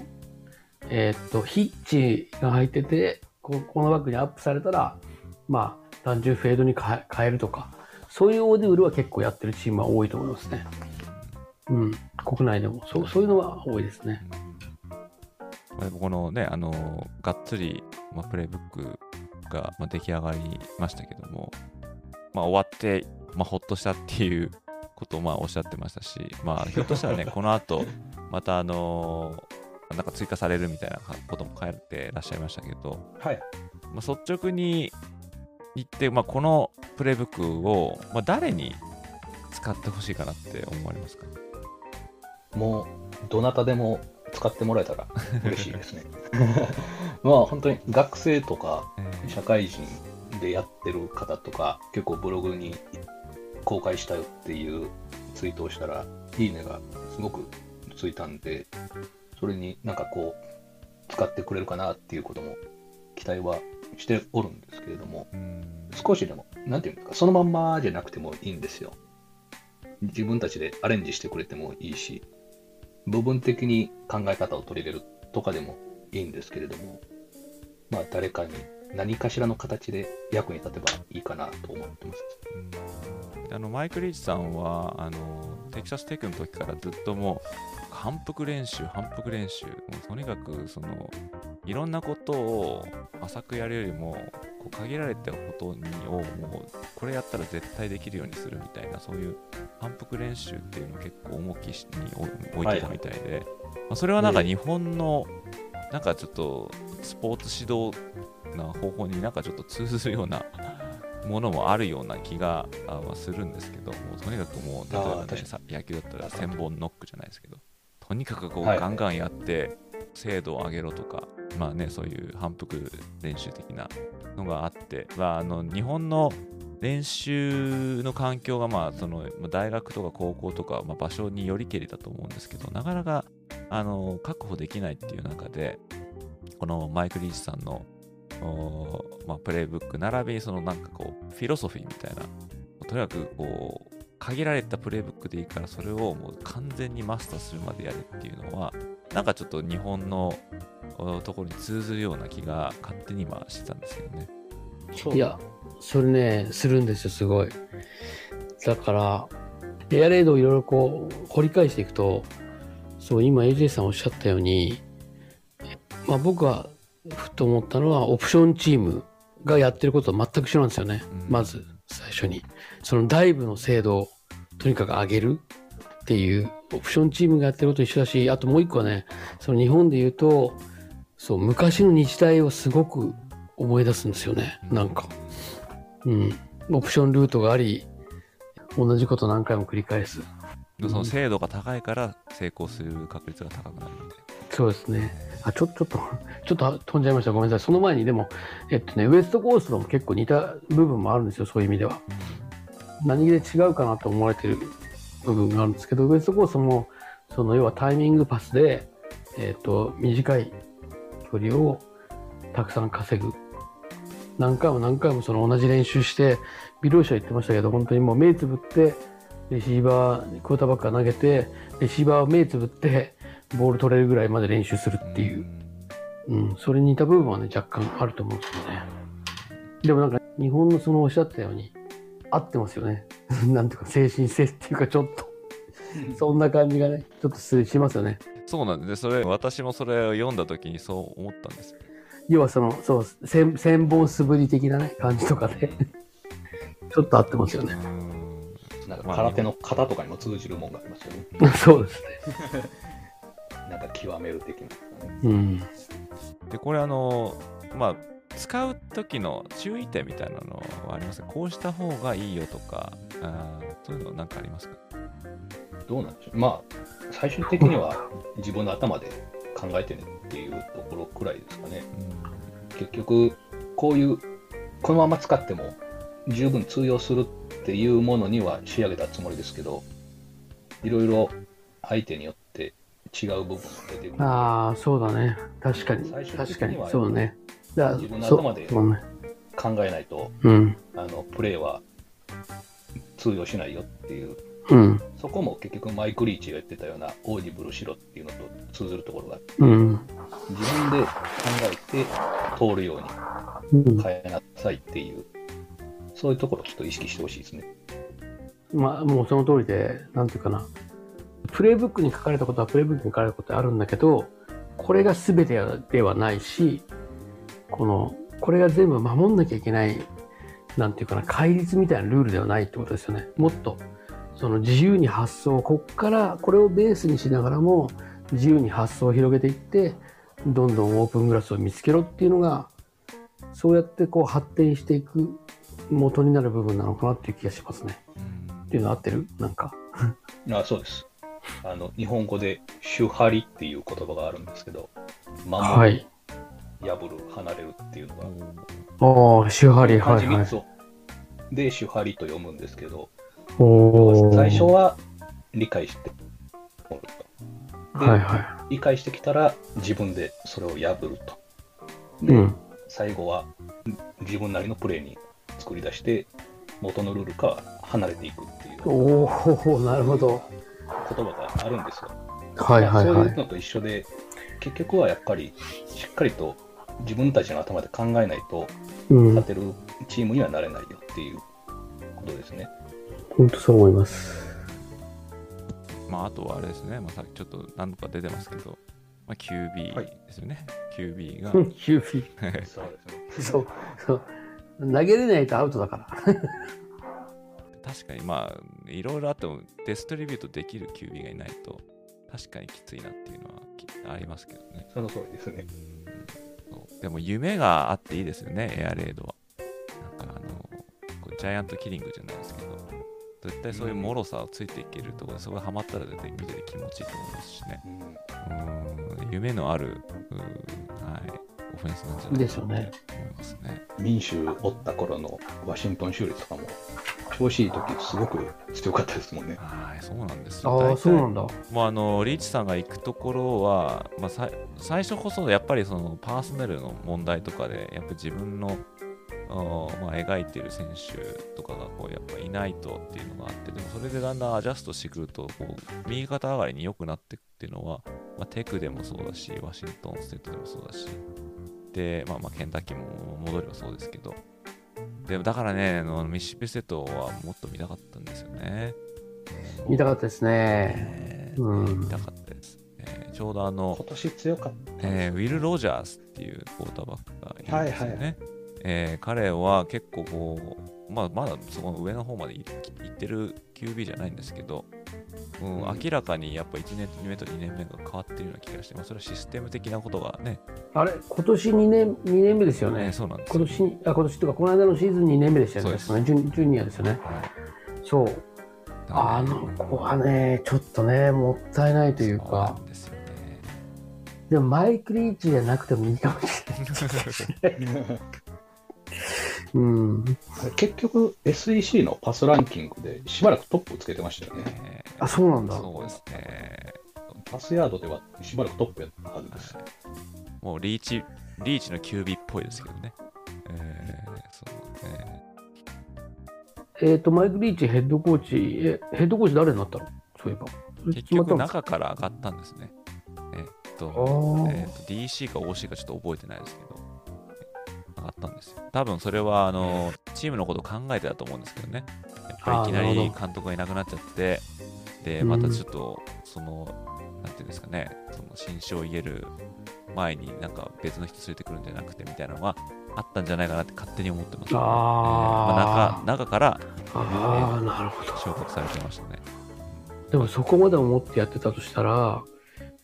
えーっと、ヒッチが入ってて、ここのバックにアップされたら、まあ、単純フェードに変えるとか、そういうオーディブルは結構やってるチームは多いと思いますね。うん、国内でもそうそういうのは多いですね。まあでもこのね、あのがっつり、まあ、プレイブックが、まあ、出来上がりましたけども、まあ、終わって、まあ、ほっとしたっていうことをまあおっしゃってましたし、まあ、ひょっとしたらね、この後、また、あのなんか追加されるみたいなことも書いてらっしゃいましたけど、はい。まあ、率直に言って、まあ、このプレイブックを、まあ、誰に使ってほしいかなって思われますか？もう、どなたでも使ってもらえたら 嬉しいですね。まあ、本当に学生とか、社会人でやってる方とか、結構ブログに公開したよっていうツイートをしたら、いいねがすごくついたんで、それになんかこう、使ってくれるかなっていうことも期待はしておるんですけれども、うん少しでも、なんていうんですか、そのまんまじゃなくてもいいんですよ。自分たちでアレンジしてくれてもいいし、部分的に考え方を取り入れるとかでもいいんですけれども、まあ誰かに何かしらの形で役に立てばいいかなと思ってます。あのマイク・リーチさんはあのテキサステックの時からずっともう反復練習反復練習もうとにかくそのいろんなことを浅くやるよりもこう限られたことにをもうこれやったら絶対できるようにするみたいなそういう反復練習っていうのを結構重きに置いてたみたいで、まあ、それはなんか日本のなんかちょっとスポーツ指導な方法になんかちょっと通ずるようなものもあるような気がするんですけど、もうとにかくもう、例えばね野球だったら千本ノックじゃないですけど、とにかくこう、はいガンガンやって、精度を上げろとか、まあね、そういう反復練習的なのがあって、まあ、あの日本の練習の環境が、まあ、その大学とか高校とか、まあ、場所によりけりだと思うんですけど、なかなかあの確保できないっていう中で、このマイク・リーチさんのまあ、プレイブック並びにそのなんかこうフィロソフィーみたいなとにかくこう限られたプレイブックでいいからそれをもう完全にマスターするまでやるっていうのはなんかちょっと日本のところに通ずるような気が勝手に今してたんですけどね。いや、それね、するんですよ、すごい。だから、エアレードをいろいろこう、掘り返していくと、そう、今 AJ さんおっしゃったように、まあ僕は、ふと思ったのは、オプションチームがやってることは全く一緒なんですよね。うんまず、最初に。そのダイブの精度をとにかく上げるっていう、オプションチームがやってることと一緒だし、あともう一個はね、その日本で言うと、そう、昔の日大をすごく思い出すんですよね。なんか。うん。オプションルートがあり、同じこと何回も繰り返す。その精度が高いから成功する確率が高くなるみたいそうですね。あ、ちょ、ちょっと、ちょっと飛んじゃいました。ごめんなさい。その前にでも、えっとね、ウエストコーストも結構似た部分もあるんですよ。そういう意味では。何気で違うかなと思われてる部分があるんですけど、ウエストコーストも、その要はタイミングパスで、えっと、短い距離をたくさん稼ぐ。何回も何回もその同じ練習して、ビローシは言ってましたけど、本当にもう目つぶって、レシーバー、クォーターバックが投げて、レシーバーを目つぶって、ボール取れるぐらいまで練習するな。っていう、うん、それに似た部分はね、若干あると思うんですよね。でもなんか、日本のそのおっしゃったように、合ってますよね。なんていうか、精神性っていうか、ちょっと、そんな感じがね、ちょっとしますよね。そうなんですね。それ、私もそれを読んだ時にそう思ったんですよ。要はその、そう、千千本素振り的なね、感じとかで、ちょっと合ってますよね。なんかまあ空手の型とかにも通じるもんがありますよね。そうですね。なんか極める的な、ね。うん。で、これあの、まあ、使う時の注意点みたいなのはありますか？こうした方がいいよとか、あーそういうのなんかありますか？どうなんでしょう。まあ、最終的には自分の頭で考えてねっていうところくらいですかね。結局、こういう、このまま使っても十分通用するっていうものには仕上げたつもりですけど、いろいろ相手によって違う部分が出てくる。ああ、そうだね。確かに。最終確かに。的にはそうね。自分の頭で。考えないと、うん。あの、プレーは通用しないよっていう、うん。そこも結局マイク・リーチが言ってたようなオーディブルしろっていうのと通ずるところがあってうん。自分で考えて通るようにうん変えなさいっていう、そういうところをちょっと意識してほしいですね。まあ、もうその通りで、なんていうかな、プレイブックに書かれたことはプレイブックに書かれたことあるんだけど、これが全てではないし、この、これが全部守んなきゃいけない、なんていうかな、戒律みたいなルールではないってことですよね。もっと、その自由に発想、こっから、これをベースにしながらも、自由に発想を広げていって、どんどんオープングラスを見つけろっていうのが、そうやってこう発展していく元になる部分なのかなっていう気がしますね。っていうの合ってる？なんか。あそうです。あの日本語で主張りっていう言葉があるんですけど、守る、はい。破る、離れるっていうのが、ああ、手張り、はいはい。で主張りと読むんですけど、最初は理解しておると。ではいは理解してきたら自分でそれを破ると。い。で、うん。最後は自分なりのプレーに作り出して元のルールから離れていくっていうおおなるほど。言葉があるんですよ。はいはいはいまあそういう。のと一緒で結局はやっぱりしっかりと自分たちの頭で考えないとうん勝。てるチームにはなれないよっていうことですね。本当そう思います。まあ、あとはあれですね、まあ、さっきちょっと何度か出てますけど、まあ、QB はいですよね。QB が。うんキューピそうですね。ー。そう。そう。投げれないとアウトだから。確かにまあ、いろいろあっても、デストリビュートできる QB がいないと、確かにきついなっていうのはきありますけどね。その通りですね。そうでも夢があっていいですよね、エアレードは。なんかあの、ジャイアントキリングじゃないですけど、絶対そういう脆さをついていけるところで、そこがハマったら絶対見てて気持ちいいと思いますしね。うん夢のある、はい、オフェンスなんじゃないですよねと思いますね。民衆おった頃のワシントン州立とかも調子いい時すごく強かったですもんね。はい、そうなんですよ。ああ、そうなんだ。もうあのリーチさんが行くところは、まあ、さ最初こそやっぱりそのパーソナルの問題とかでやっぱ自分の、まあ、描いてる選手とかがこうやっぱいないとっていうのがあってでもそれでだんだんアジャストしてくるとこう右肩上がりに良くなっていくっていうのは、まあ、テックでもそうだしワシントンステートでもそうだしで、まあ、まあケンタッキーも戻ればそうですけどでもだからねあのミシシッピステートはもっと見たかったんですよね。見たかったですね。ねうん見たかったです、えーちょうどあの今年強かった。えーウィル・ロジャースっていうクォーターバックがいるんですよね。はいはいえー彼は結構こう、まあ、まだそこの上の方までい行ってる QB じゃないんですけど、うんうん明らかにやっぱ1年目と2年目が変わってるような気がして、まあ、それはシステム的なことがね、あれ、今年2年、2年目ですよね。ねそうなんですよ今年、あ、今年というか、この間のシーズン2年目でしたよね。そうですジュニジュニアですよね。はいそう。あの子はね、ちょっとね、もったいないというそうかな、んですよね。でもマイク・リーチじゃなくてもいいかもしれない。うん。結局 SEC のパスランキングでしばらくトップつけてましたよね。えーあ、そうなんだ。そうですね。パスヤードではしばらくトップやったはずです。もうリーチ、リーチの QB っぽいですけどね。えー、そうね。えっ、と、マイク・リーチヘッドコーチ、え、ヘッドコーチ誰になったの？そういえば。結局中から上がったんですね。えっあと、ーえっと DC か OC かちょっと覚えてないですけど、上がったんですよ。多分それはあのチームのことを考えてたと思うんですけどね。やっぱりいきなり監督がいなくなっちゃって、で、うんまたちょっと、その、なんていうんですかね、その新章を言える前になんか別の人連れてくるんじゃなくてみたいなのがあったんじゃないかなって勝手に思ってます、あーえーまあ、中中からああ、なるほど。昇格されてましたね。でもそこまで思ってやってたとしたら、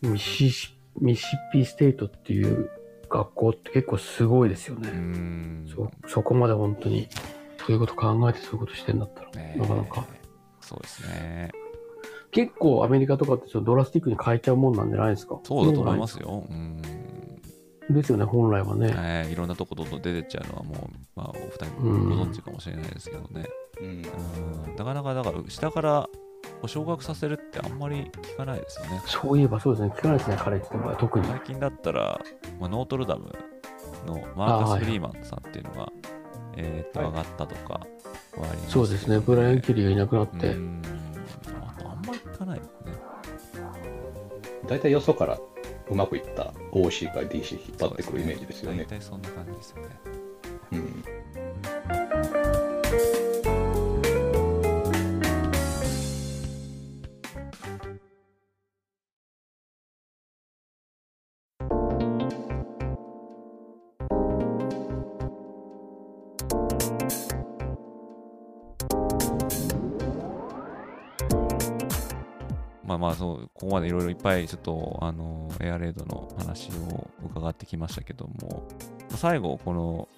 ミシシミシシッピステートっていう学校って結構すごいですよね。ん。そそこまで本当にそういうこと考えてそういうことしてんだったら、ねなかなか。そうですね。結構アメリカとかってそのドラスティックに変えちゃうもんなんじゃないですか？そうだと思いますよ。うん。ですよね、本来はね。えーいろんなとこどんどん出てっちゃうのはもう、まあ、お二人うんご存知かもしれないですけどね。うんうん。なかなか、だから、下からこう昇格させるってあんまり聞かないですよね。そういえばそうですね、聞かないですね、彼って場合は特に。最近だったら、まあ、ノートルダムのマーカス・フリーマンさんっていうのが、えーっと、はい上がったとかはありますけどそうですね、ブライアン・キリーがいなくなって。うんあとあんまり聞かないですね。大体よそからうまくいった OC か DC 引っ張ってくるイメージですよね大。体そんな感じですよね。うん。でいろいろいっぱいちょっと、あの、エアレードの話を伺ってきましたけども、最後、この、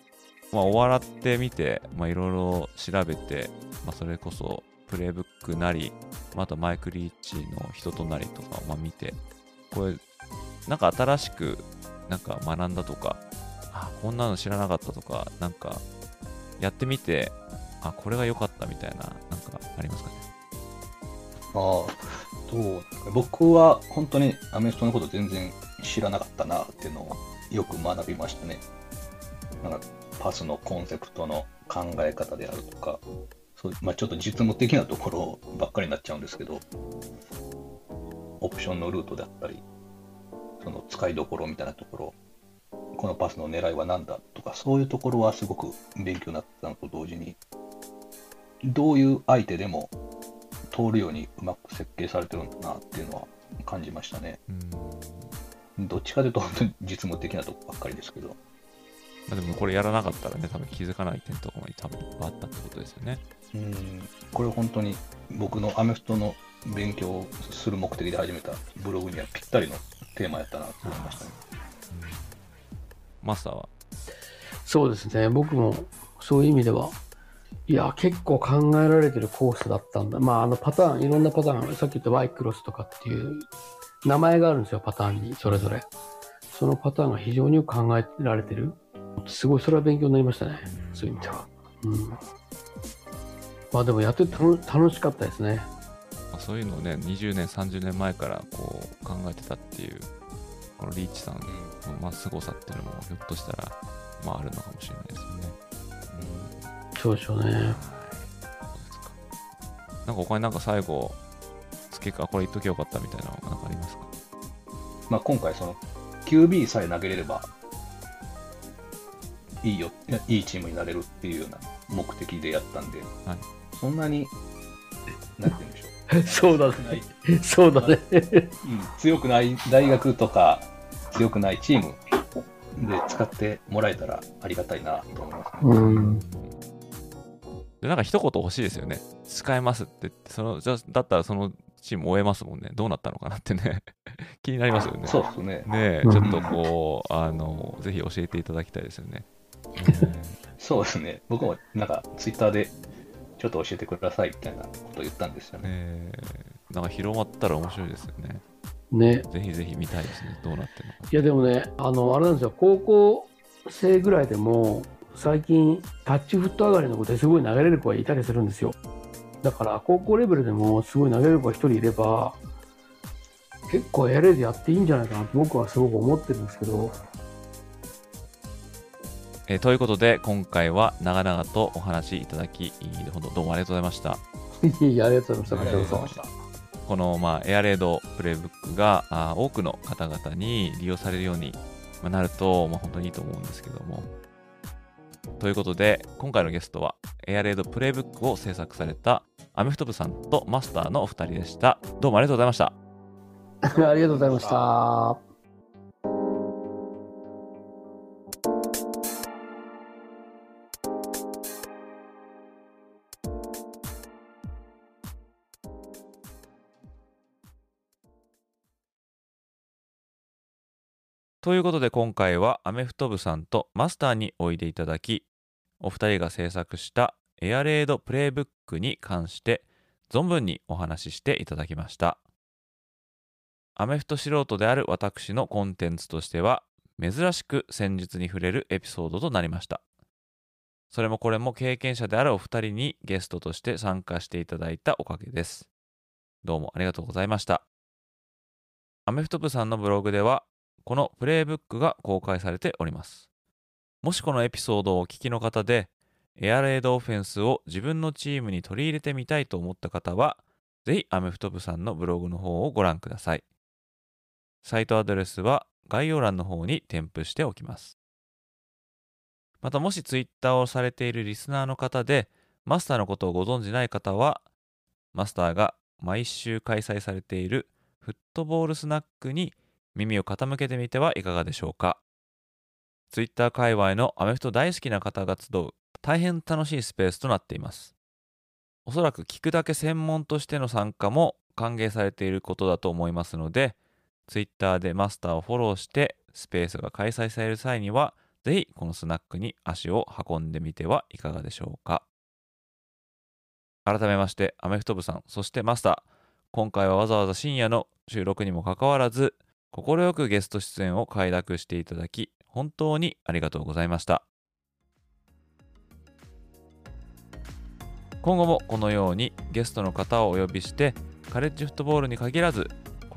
まあ、終わらってみて、いろいろ調べて、まあ、それこそ、プレイブックなり、まあ、あとマイクリーチの人となりとかをま見て、これ、なんか新しく、なんか学んだとか、あ、こんなの知らなかったとか、なんか、やってみて、あ、これが良かったみたいな、なんかありますかね？ああ、どう？僕は本当にアメフトのこと全然知らなかったなっていうのをよく学びましたね。なんかパスのコンセプトの考え方であるとか、そうまあ、ちょっと実務的なところばっかりになっちゃうんですけど、オプションのルートであったり、その使いどころみたいなところ、このパスの狙いは何だとか、そういうところはすごく勉強になったのと同時に、どういう相手でも通るようにうまく設計されてるんだなっていうのは感じましたね。うんどっちかというと本当に実務的なとこばっかりですけど。まあ、でもこれやらなかったらね、多分気づかない点とかも多分あったってことですよね。うん、これ本当に僕のアメフトの勉強をする目的で始めたブログにはぴったりのテーマやったなと思いましたね。マスターは？そうですね、僕もそういう意味では、いや、結構考えられてるコースだったんだ。まあ、あのパターン、いろんなパターン、さっき言ったワイクロスとかっていう名前があるんですよ、パターンに、それぞれ。そのパターンが非常によく考えられてる。すごい、それは勉強になりましたね、そういう意味では。うん。まあでもやってて楽楽しかったですね。まあ、そういうのをね、20年、30年前からこう考えてたっていう、このリーチさんのまあ凄さっていうのもひょっとしたら、まああるのかもしれないですよね。そうでしょうね。なんか他になんか最後、付けか、これ言っときゃよかったみたいなのなんかありますか？まあ、今回その QB さえ投げれればいいよいやいいチームになれるっていうような目的でやったんで、はいそんなになんて言うんでしょう そうだないね。そうだね。うん強くない大学とか強くないチームで使ってもらえたらありがたいなと思いますね。うん。で、なんか一言欲しいですよね。使えますって言って、その、じゃあだったらそのチーム終えますもんね。どうなったのかなってね。気になりますよね。そうですね。ねちょっとこう、あの、ぜひ教えていただきたいですよね。そうですね。僕もなんかツイッターでちょっと教えてくださいみたいなことを言ったんですよね。ねえなんか広まったら面白いですよね。ね。ぜひぜひ見たいですね。どうなってるのか。いやでもね、あの、あれなんですよ、高校生ぐらいでも、最近、タッチフット上がりの子ですごい投げれる子がいたりするんですよ。だから、高校レベルでもすごい投げれる子が一人いれば、結構エアレーでやっていいんじゃないかなと僕はすごく思ってるんですけど、えーということで、今回は長々とお話しいただき、本当どうもありがとうございました。いやありがとうございました、ありがとうこちらこそございました。この、まあ、エアレードプレイブックがあー多くの方々に利用されるようにまあなると、まあ、本当にいいと思うんですけども。ということで、今回のゲストは、エアレードプレイブックを制作されたアメフト部さんとマスターのお二人でした。どうもありがとうございました。ありがとうございました。ということで今回はアメフト部さんとマスターにおいでいただきお二人が制作したエアレードプレイブックに関して存分にお話ししていただきました。アメフト素人である私のコンテンツとしては珍しく戦術に触れるエピソードとなりました。それもこれも経験者であるお二人にゲストとして参加していただいたおかげです。どうもありがとうございました。アメフト部さんのブログではこのプレイブックが公開されております。もしこのエピソードをお聞きの方で、エアレードオフェンスを自分のチームに取り入れてみたいと思った方は、ぜひアメフト部さんのブログの方をご覧ください。サイトアドレスは概要欄の方に添付しておきます。またもしツイッターをされているリスナーの方でマスターのことをご存じない方はマスターが毎週開催されているフットボールスナックに耳を傾けてみてはいかがでしょうか。ツイッター界隈のアメフト大好きな方が集う大変楽しいスペースとなっています。おそらく聞くだけ専門としての参加も歓迎されていることだと思いますのでツイッターでマスターをフォローしてスペースが開催される際にはぜひこのスナックに足を運んでみてはいかがでしょうか。改めましてアメフト部さんそしてマスター。今回はわざわざ深夜の収録にもかかわらず快くゲスト出演を快諾していただき本当にありがとうございました。今後もこのようにゲストの方をお呼びしてカレッジフットボールに限らず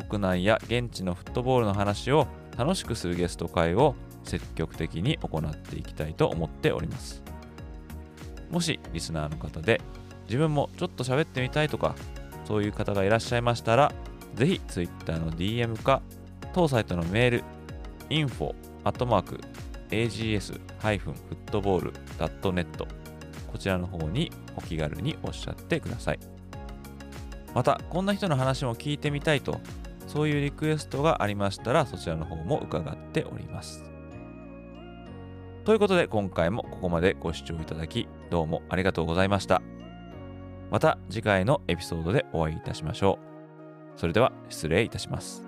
国内や現地のフットボールの話を楽しくするゲスト会を積極的に行っていきたいと思っております。もしリスナーの方で自分もちょっと喋ってみたいとかそういう方がいらっしゃいましたらぜひ Twitter の DM か当サイトのメール info.ags-football.net こちらの方にお気軽におっしゃってください。またこんな人の話も聞いてみたいとそういうリクエストがありましたらそちらの方も伺っております。ということで今回もここまでご視聴いただきどうもありがとうございました。また次回のエピソードでお会いいたしましょう。それでは失礼いたします。